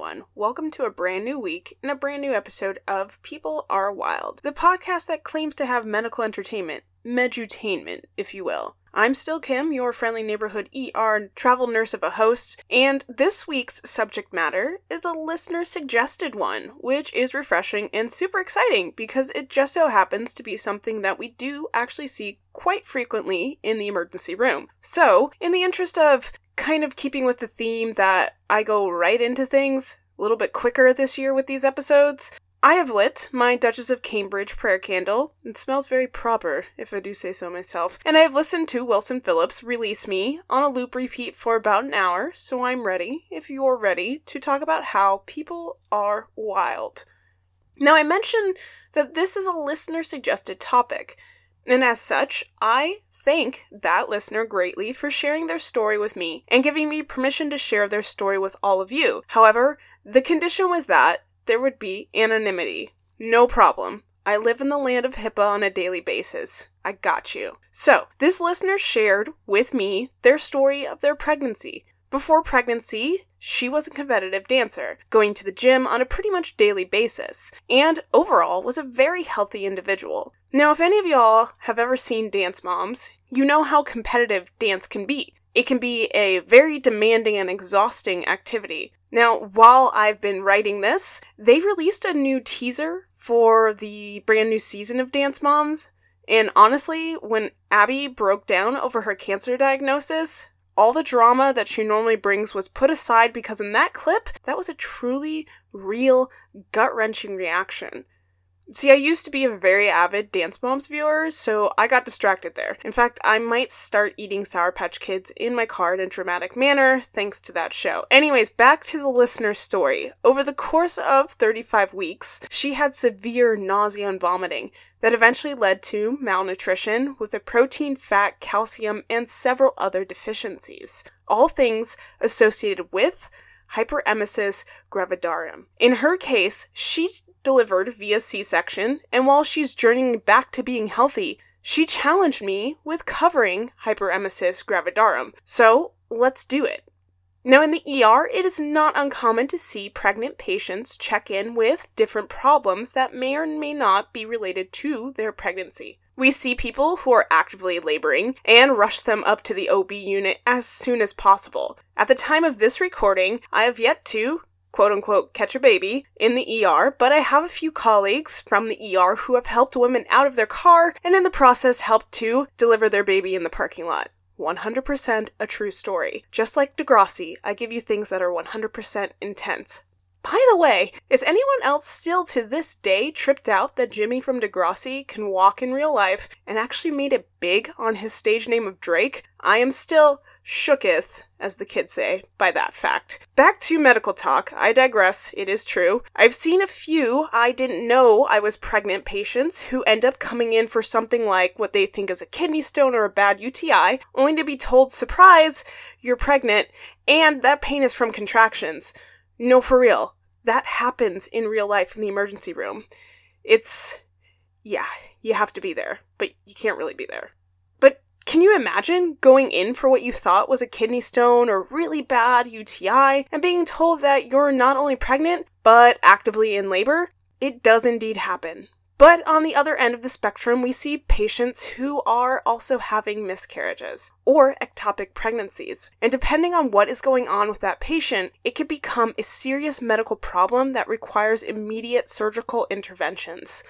everyone. Welcome to a brand new week and a brand new episode of People Are Wild, the podcast that claims to have medical entertainment, medutainment, if you will. I'm still Kim, your friendly neighborhood ER travel nurse of a host, and this week's subject matter is a listener suggested one, which is refreshing and super exciting because it just so happens to be something that we do actually see quite frequently in the emergency room. So, in the interest of kind of keeping with the theme that I go right into things a little bit quicker this year with these episodes, I have lit my Duchess of Cambridge prayer candle. It smells very proper, if I do say so myself. And I have listened to Wilson Phillips release me on a loop repeat for about an hour, so I'm ready, if you're ready, to talk about how people are wild. Now, I mentioned that this is a listener suggested topic. And as such, I thank that listener greatly for sharing their story with me and giving me permission to share their story with all of you. However, the condition was that there would be anonymity. No problem. I live in the land of HIPAA on a daily basis. I got you. So, this listener shared with me their story of their pregnancy. Before pregnancy, she was a competitive dancer, going to the gym on a pretty much daily basis, and overall was a very healthy individual. Now, if any of y'all have ever seen Dance Moms, you know how competitive dance can be. It can be a very demanding and exhausting activity. Now, while I've been writing this, they released a new teaser for the brand new season of Dance Moms. And honestly, when Abby broke down over her cancer diagnosis, all the drama that she normally brings was put aside because in that clip, that was a truly real, gut wrenching reaction. See, I used to be a very avid Dance Moms viewer, so I got distracted there. In fact, I might start eating Sour Patch Kids in my car in a dramatic manner thanks to that show. Anyways, back to the listener story. Over the course of 35 weeks, she had severe nausea and vomiting that eventually led to malnutrition with a protein, fat, calcium, and several other deficiencies. All things associated with hyperemesis gravidarum. In her case, she delivered via C section, and while she's journeying back to being healthy, she challenged me with covering hyperemesis gravidarum. So let's do it. Now, in the ER, it is not uncommon to see pregnant patients check in with different problems that may or may not be related to their pregnancy. We see people who are actively laboring and rush them up to the OB unit as soon as possible. At the time of this recording, I have yet to quote unquote catch a baby in the ER, but I have a few colleagues from the ER who have helped women out of their car and in the process helped to deliver their baby in the parking lot. 100% a true story. Just like Degrassi, I give you things that are 100% intense. By the way, is anyone else still to this day tripped out that Jimmy from Degrassi can walk in real life and actually made it big on his stage name of Drake? I am still shooketh, as the kids say, by that fact. Back to medical talk. I digress, it is true. I've seen a few I didn't know I was pregnant patients who end up coming in for something like what they think is a kidney stone or a bad UTI, only to be told, surprise, you're pregnant, and that pain is from contractions. No, for real. That happens in real life in the emergency room. It's, yeah, you have to be there, but you can't really be there. But can you imagine going in for what you thought was a kidney stone or really bad UTI and being told that you're not only pregnant, but actively in labor? It does indeed happen. But on the other end of the spectrum, we see patients who are also having miscarriages or ectopic pregnancies. And depending on what is going on with that patient, it could become a serious medical problem that requires immediate surgical interventions.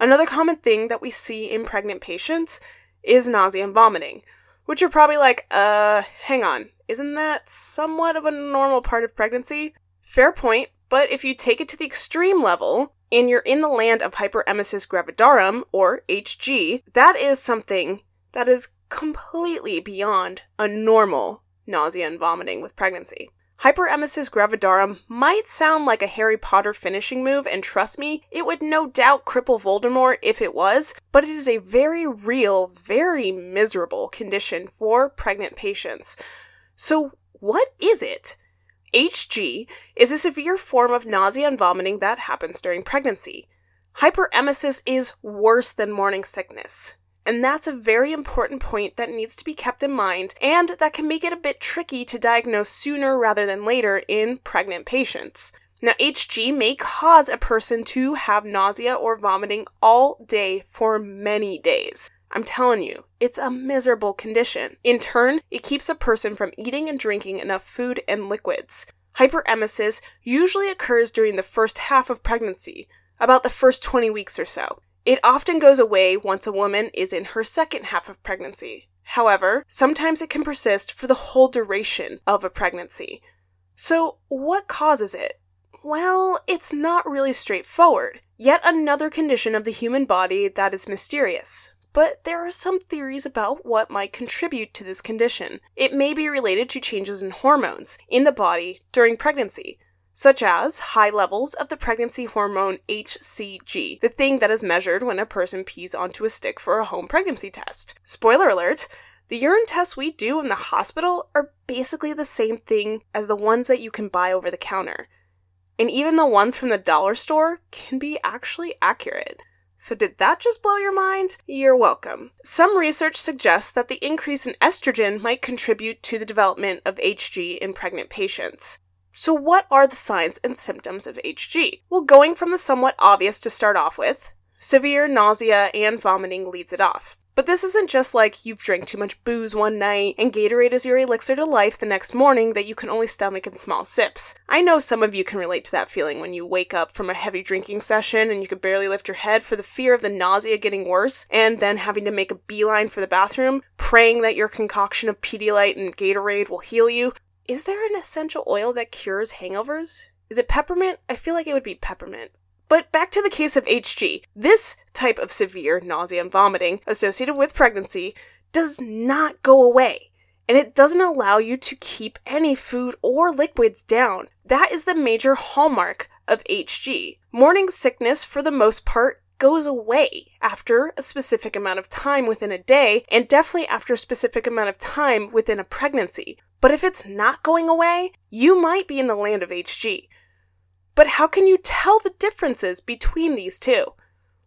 Another common thing that we see in pregnant patients is nausea and vomiting, which you're probably like, uh, hang on, isn't that somewhat of a normal part of pregnancy? Fair point, but if you take it to the extreme level, and you're in the land of hyperemesis gravidarum, or HG, that is something that is completely beyond a normal nausea and vomiting with pregnancy. Hyperemesis gravidarum might sound like a Harry Potter finishing move, and trust me, it would no doubt cripple Voldemort if it was, but it is a very real, very miserable condition for pregnant patients. So, what is it? HG is a severe form of nausea and vomiting that happens during pregnancy. Hyperemesis is worse than morning sickness. And that's a very important point that needs to be kept in mind, and that can make it a bit tricky to diagnose sooner rather than later in pregnant patients. Now, HG may cause a person to have nausea or vomiting all day for many days. I'm telling you, it's a miserable condition. In turn, it keeps a person from eating and drinking enough food and liquids. Hyperemesis usually occurs during the first half of pregnancy, about the first 20 weeks or so. It often goes away once a woman is in her second half of pregnancy. However, sometimes it can persist for the whole duration of a pregnancy. So, what causes it? Well, it's not really straightforward. Yet another condition of the human body that is mysterious but there are some theories about what might contribute to this condition. It may be related to changes in hormones in the body during pregnancy, such as high levels of the pregnancy hormone HCG, the thing that is measured when a person pees onto a stick for a home pregnancy test. Spoiler alert! The urine tests we do in the hospital are basically the same thing as the ones that you can buy over the counter. And even the ones from the dollar store can be actually accurate. So, did that just blow your mind? You're welcome. Some research suggests that the increase in estrogen might contribute to the development of HG in pregnant patients. So, what are the signs and symptoms of HG? Well, going from the somewhat obvious to start off with, severe nausea and vomiting leads it off. But this isn't just like you've drank too much booze one night and Gatorade is your elixir to life the next morning that you can only stomach in small sips. I know some of you can relate to that feeling when you wake up from a heavy drinking session and you can barely lift your head for the fear of the nausea getting worse and then having to make a beeline for the bathroom, praying that your concoction of Pedialyte and Gatorade will heal you. Is there an essential oil that cures hangovers? Is it peppermint? I feel like it would be peppermint. But back to the case of HG. This type of severe nausea and vomiting associated with pregnancy does not go away. And it doesn't allow you to keep any food or liquids down. That is the major hallmark of HG. Morning sickness, for the most part, goes away after a specific amount of time within a day, and definitely after a specific amount of time within a pregnancy. But if it's not going away, you might be in the land of HG. But how can you tell the differences between these two?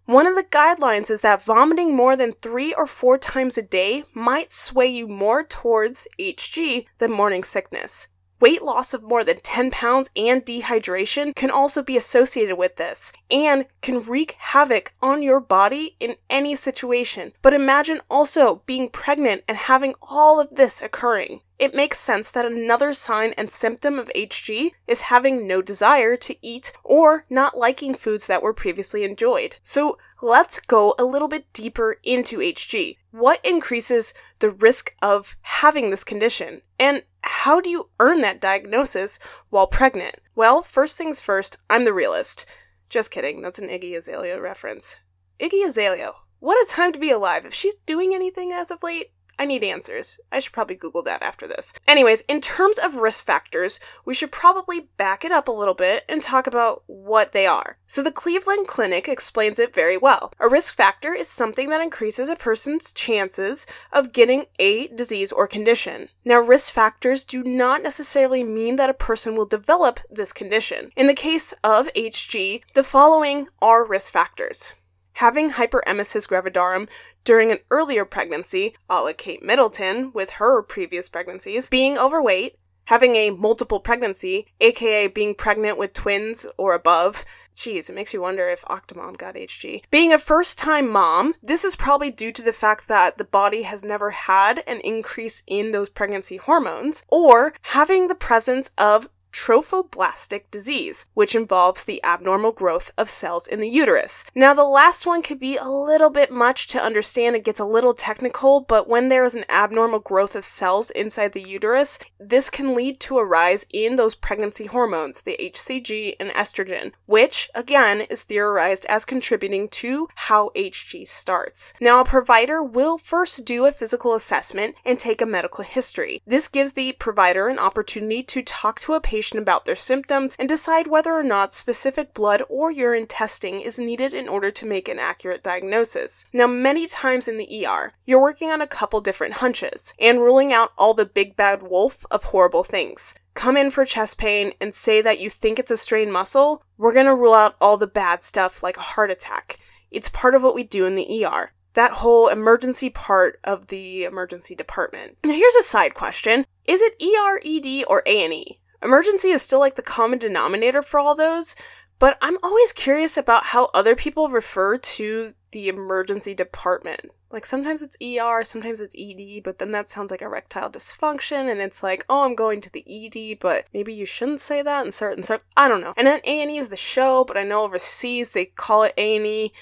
One of the guidelines is that vomiting more than three or four times a day might sway you more towards HG than morning sickness. Weight loss of more than 10 pounds and dehydration can also be associated with this and can wreak havoc on your body in any situation. But imagine also being pregnant and having all of this occurring. It makes sense that another sign and symptom of HG is having no desire to eat or not liking foods that were previously enjoyed. So let's go a little bit deeper into HG. What increases the risk of having this condition? And how do you earn that diagnosis while pregnant? Well, first things first, I'm the realist. Just kidding, that's an Iggy Azalea reference. Iggy Azalea, what a time to be alive. If she's doing anything as of late, I need answers. I should probably Google that after this. Anyways, in terms of risk factors, we should probably back it up a little bit and talk about what they are. So, the Cleveland Clinic explains it very well. A risk factor is something that increases a person's chances of getting a disease or condition. Now, risk factors do not necessarily mean that a person will develop this condition. In the case of HG, the following are risk factors having hyperemesis gravidarum during an earlier pregnancy, a la Kate Middleton with her previous pregnancies, being overweight, having a multiple pregnancy, aka being pregnant with twins or above. Geez, it makes you wonder if Octomom got HG. Being a first time mom, this is probably due to the fact that the body has never had an increase in those pregnancy hormones, or having the presence of trophoblastic disease, which involves the abnormal growth of cells in the uterus. Now, the last one could be a little bit much to understand. It gets a little technical, but when there is an abnormal growth of cells inside the uterus, this can lead to a rise in those pregnancy hormones, the HCG and estrogen, which, again, is theorized as contributing to how HG starts. Now, a provider will first do a physical assessment and take a medical history. This gives the provider an opportunity to talk to a patient about their symptoms and decide whether or not specific blood or urine testing is needed in order to make an accurate diagnosis. Now, many times in the ER, you're working on a couple different hunches and ruling out all the big bad wolf of horrible things come in for chest pain and say that you think it's a strained muscle, we're going to rule out all the bad stuff like a heart attack. It's part of what we do in the ER. that whole emergency part of the emergency department. Now here's a side question. Is it ER, ED, or A&E? Emergency is still like the common denominator for all those, but I'm always curious about how other people refer to the emergency department. Like sometimes it's ER, sometimes it's ED, but then that sounds like erectile dysfunction, and it's like, oh, I'm going to the ED, but maybe you shouldn't say that in certain, certain I don't know. And then A and E is the show, but I know overseas they call it A and E.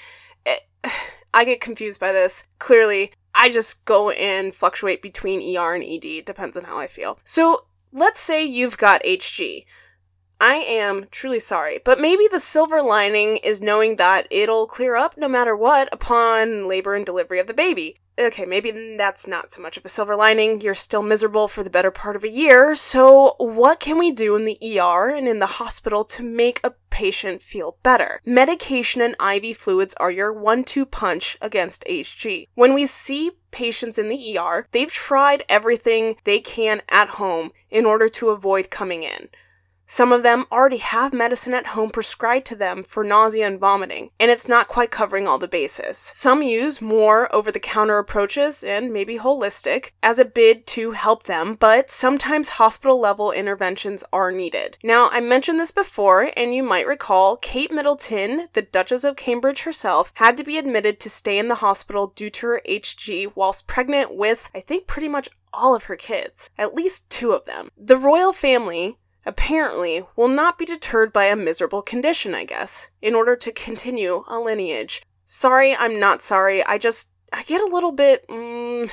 Eh, I get confused by this. Clearly, I just go and fluctuate between ER and ED. It depends on how I feel. So let's say you've got HG. I am truly sorry, but maybe the silver lining is knowing that it'll clear up no matter what upon labor and delivery of the baby. Okay, maybe that's not so much of a silver lining. You're still miserable for the better part of a year. So, what can we do in the ER and in the hospital to make a patient feel better? Medication and IV fluids are your one two punch against HG. When we see patients in the ER, they've tried everything they can at home in order to avoid coming in. Some of them already have medicine at home prescribed to them for nausea and vomiting, and it's not quite covering all the bases. Some use more over the counter approaches and maybe holistic as a bid to help them, but sometimes hospital level interventions are needed. Now, I mentioned this before, and you might recall Kate Middleton, the Duchess of Cambridge herself, had to be admitted to stay in the hospital due to her HG whilst pregnant with, I think, pretty much all of her kids, at least two of them. The royal family apparently will not be deterred by a miserable condition, I guess, in order to continue a lineage. Sorry, I'm not sorry. I just, I get a little bit, mm,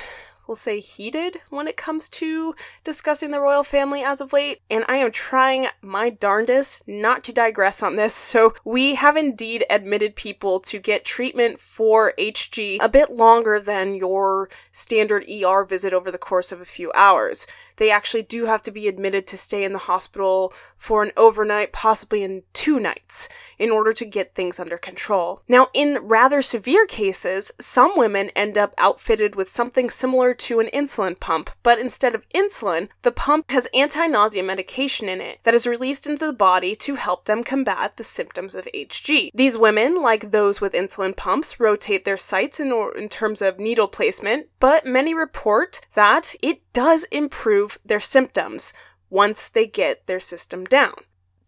we'll say, heated when it comes to discussing the royal family as of late, and I am trying my darndest not to digress on this. So, we have indeed admitted people to get treatment for HG a bit longer than your standard ER visit over the course of a few hours they actually do have to be admitted to stay in the hospital for an overnight, possibly in two nights, in order to get things under control. Now, in rather severe cases, some women end up outfitted with something similar to an insulin pump, but instead of insulin, the pump has anti nausea medication in it that is released into the body to help them combat the symptoms of HG. These women, like those with insulin pumps, rotate their sites in, or- in terms of needle placement, but many report that it does improve their symptoms once they get their system down.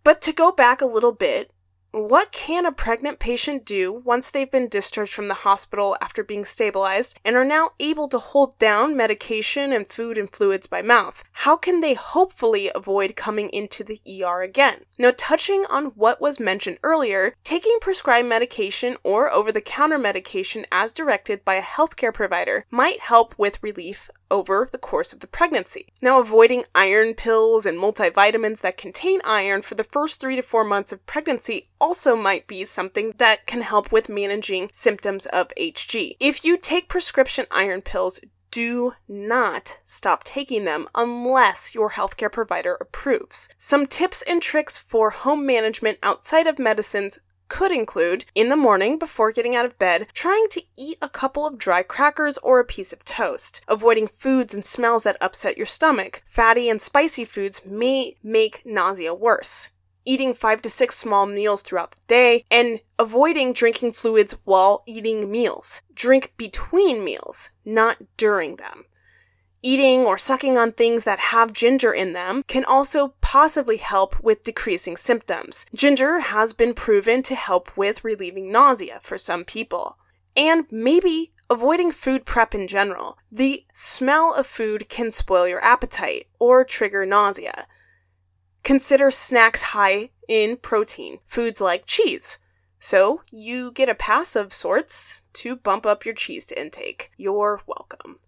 But to go back a little bit, what can a pregnant patient do once they've been discharged from the hospital after being stabilized and are now able to hold down medication and food and fluids by mouth? How can they hopefully avoid coming into the ER again? Now, touching on what was mentioned earlier, taking prescribed medication or over the counter medication as directed by a healthcare provider might help with relief over the course of the pregnancy. Now, avoiding iron pills and multivitamins that contain iron for the first three to four months of pregnancy also might be something that can help with managing symptoms of HG. If you take prescription iron pills, do not stop taking them unless your healthcare provider approves. Some tips and tricks for home management outside of medicines could include, in the morning before getting out of bed, trying to eat a couple of dry crackers or a piece of toast, avoiding foods and smells that upset your stomach. Fatty and spicy foods may make nausea worse. Eating five to six small meals throughout the day, and avoiding drinking fluids while eating meals. Drink between meals, not during them. Eating or sucking on things that have ginger in them can also possibly help with decreasing symptoms. Ginger has been proven to help with relieving nausea for some people. And maybe avoiding food prep in general. The smell of food can spoil your appetite or trigger nausea. Consider snacks high in protein, foods like cheese. So you get a pass of sorts to bump up your cheese intake. You're welcome.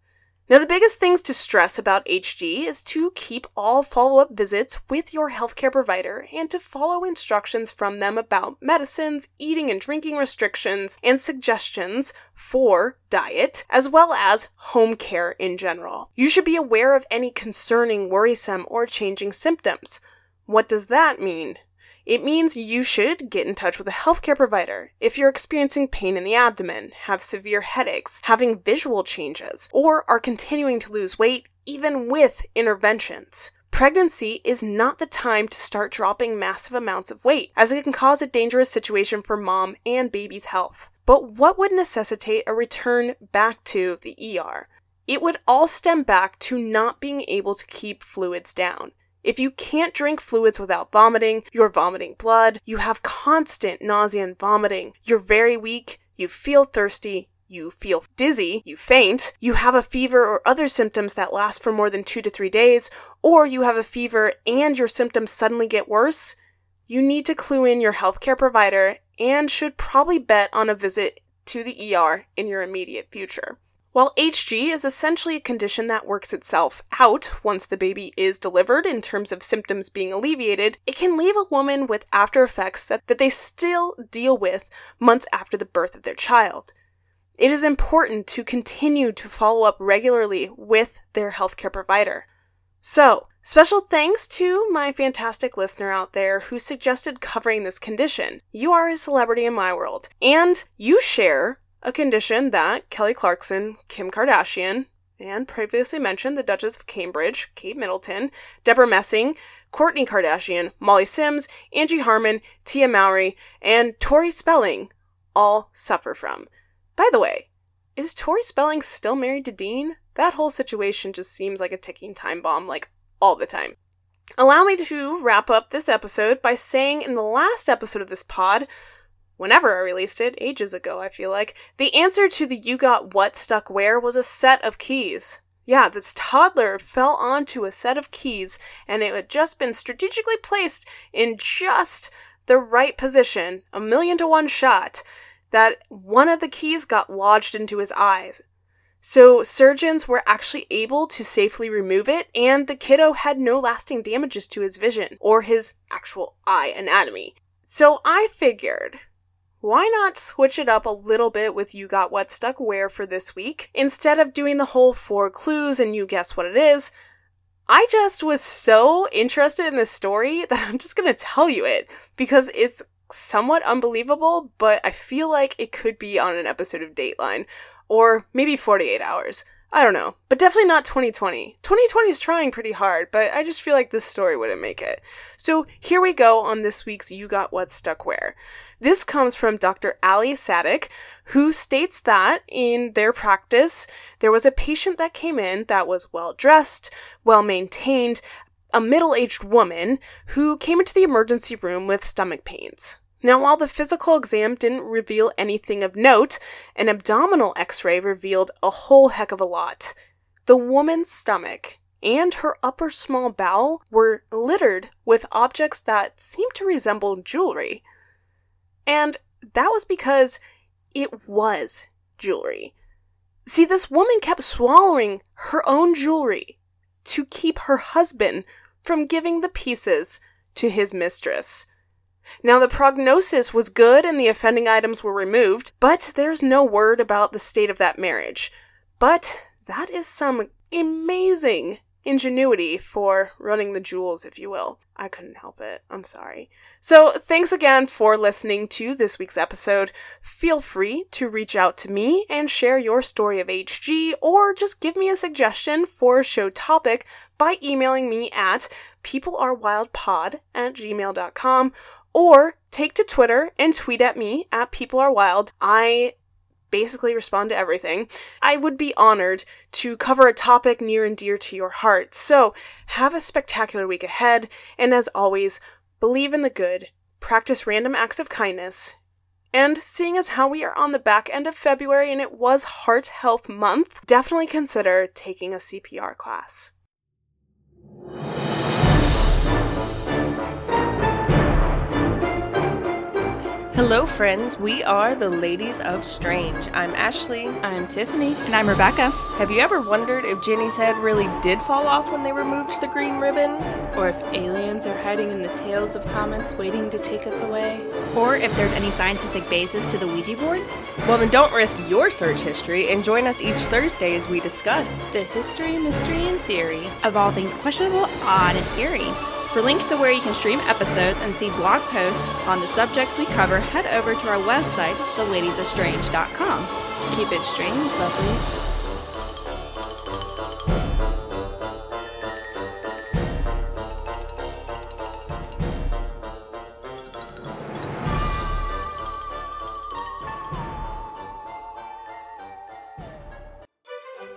Now, the biggest things to stress about HG is to keep all follow up visits with your healthcare provider and to follow instructions from them about medicines, eating and drinking restrictions, and suggestions for diet, as well as home care in general. You should be aware of any concerning, worrisome, or changing symptoms. What does that mean? It means you should get in touch with a healthcare provider if you're experiencing pain in the abdomen, have severe headaches, having visual changes, or are continuing to lose weight even with interventions. Pregnancy is not the time to start dropping massive amounts of weight, as it can cause a dangerous situation for mom and baby's health. But what would necessitate a return back to the ER? It would all stem back to not being able to keep fluids down. If you can't drink fluids without vomiting, you're vomiting blood, you have constant nausea and vomiting, you're very weak, you feel thirsty, you feel dizzy, you faint, you have a fever or other symptoms that last for more than two to three days, or you have a fever and your symptoms suddenly get worse, you need to clue in your healthcare provider and should probably bet on a visit to the ER in your immediate future. While HG is essentially a condition that works itself out once the baby is delivered in terms of symptoms being alleviated, it can leave a woman with after effects that, that they still deal with months after the birth of their child. It is important to continue to follow up regularly with their healthcare provider. So, special thanks to my fantastic listener out there who suggested covering this condition. You are a celebrity in my world, and you share a condition that Kelly Clarkson, Kim Kardashian, and previously mentioned the Duchess of Cambridge, Kate Middleton, Debra Messing, Kourtney Kardashian, Molly Sims, Angie Harmon, Tia Mowry, and Tori Spelling all suffer from. By the way, is Tori Spelling still married to Dean? That whole situation just seems like a ticking time bomb, like all the time. Allow me to wrap up this episode by saying in the last episode of this pod, whenever I released it, ages ago, I feel like, the answer to the you got what stuck where was a set of keys. Yeah, this toddler fell onto a set of keys and it had just been strategically placed in just the right position, a million to one shot, that one of the keys got lodged into his eyes. So surgeons were actually able to safely remove it, and the kiddo had no lasting damages to his vision or his actual eye anatomy. So I figured why not switch it up a little bit with You Got What Stuck Where for this week? Instead of doing the whole four clues and you guess what it is, I just was so interested in this story that I'm just gonna tell you it because it's somewhat unbelievable, but I feel like it could be on an episode of Dateline or maybe 48 hours. I don't know, but definitely not 2020. 2020 is trying pretty hard, but I just feel like this story wouldn't make it. So here we go on this week's You Got What Stuck Where. This comes from Dr. Ali Sadik, who states that in their practice, there was a patient that came in that was well dressed, well maintained, a middle aged woman who came into the emergency room with stomach pains. Now, while the physical exam didn't reveal anything of note, an abdominal x ray revealed a whole heck of a lot. The woman's stomach and her upper small bowel were littered with objects that seemed to resemble jewelry. And that was because it was jewelry. See, this woman kept swallowing her own jewelry to keep her husband from giving the pieces to his mistress. Now, the prognosis was good and the offending items were removed, but there's no word about the state of that marriage. But that is some amazing ingenuity for running the jewels, if you will. I couldn't help it. I'm sorry. So, thanks again for listening to this week's episode. Feel free to reach out to me and share your story of HG, or just give me a suggestion for a show topic by emailing me at peoplearewildpod at gmail.com or take to Twitter and tweet at me at People Are Wild. I basically respond to everything. I would be honored to cover a topic near and dear to your heart. So, have a spectacular week ahead, and as always, believe in the good, practice random acts of kindness, and seeing as how we are on the back end of February and it was Heart Health Month, definitely consider taking a CPR class. Hello, friends. We are the Ladies of Strange. I'm Ashley. I'm Tiffany. And I'm Rebecca. Have you ever wondered if Jenny's head really did fall off when they removed the green ribbon? Or if aliens are hiding in the tails of comets waiting to take us away? Or if there's any scientific basis to the Ouija board? Well, then don't risk your search history and join us each Thursday as we discuss the history, mystery, and theory of all things questionable, odd, and eerie. For links to where you can stream episodes and see blog posts on the subjects we cover, head over to our website, theladiesestrange.com. Keep it strange, lovelies.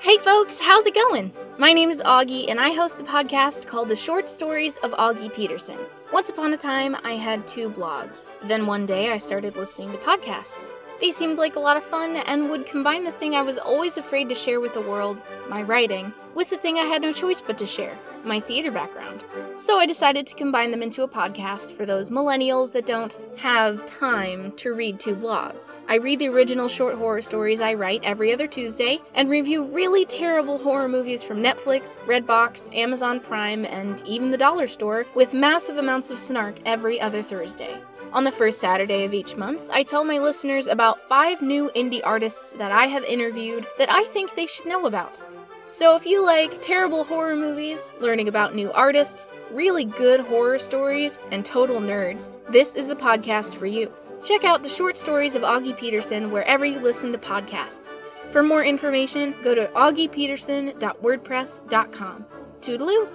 Hey folks, how's it going? My name is Augie, and I host a podcast called The Short Stories of Augie Peterson. Once upon a time, I had two blogs. Then one day, I started listening to podcasts. They seemed like a lot of fun and would combine the thing I was always afraid to share with the world, my writing, with the thing I had no choice but to share, my theater background. So I decided to combine them into a podcast for those millennials that don't have time to read two blogs. I read the original short horror stories I write every other Tuesday and review really terrible horror movies from Netflix, Redbox, Amazon Prime, and even the dollar store with massive amounts of snark every other Thursday. On the first Saturday of each month, I tell my listeners about five new indie artists that I have interviewed that I think they should know about. So if you like terrible horror movies, learning about new artists, really good horror stories, and total nerds, this is the podcast for you. Check out the short stories of Augie Peterson wherever you listen to podcasts. For more information, go to augiepeterson.wordpress.com. Toodaloo!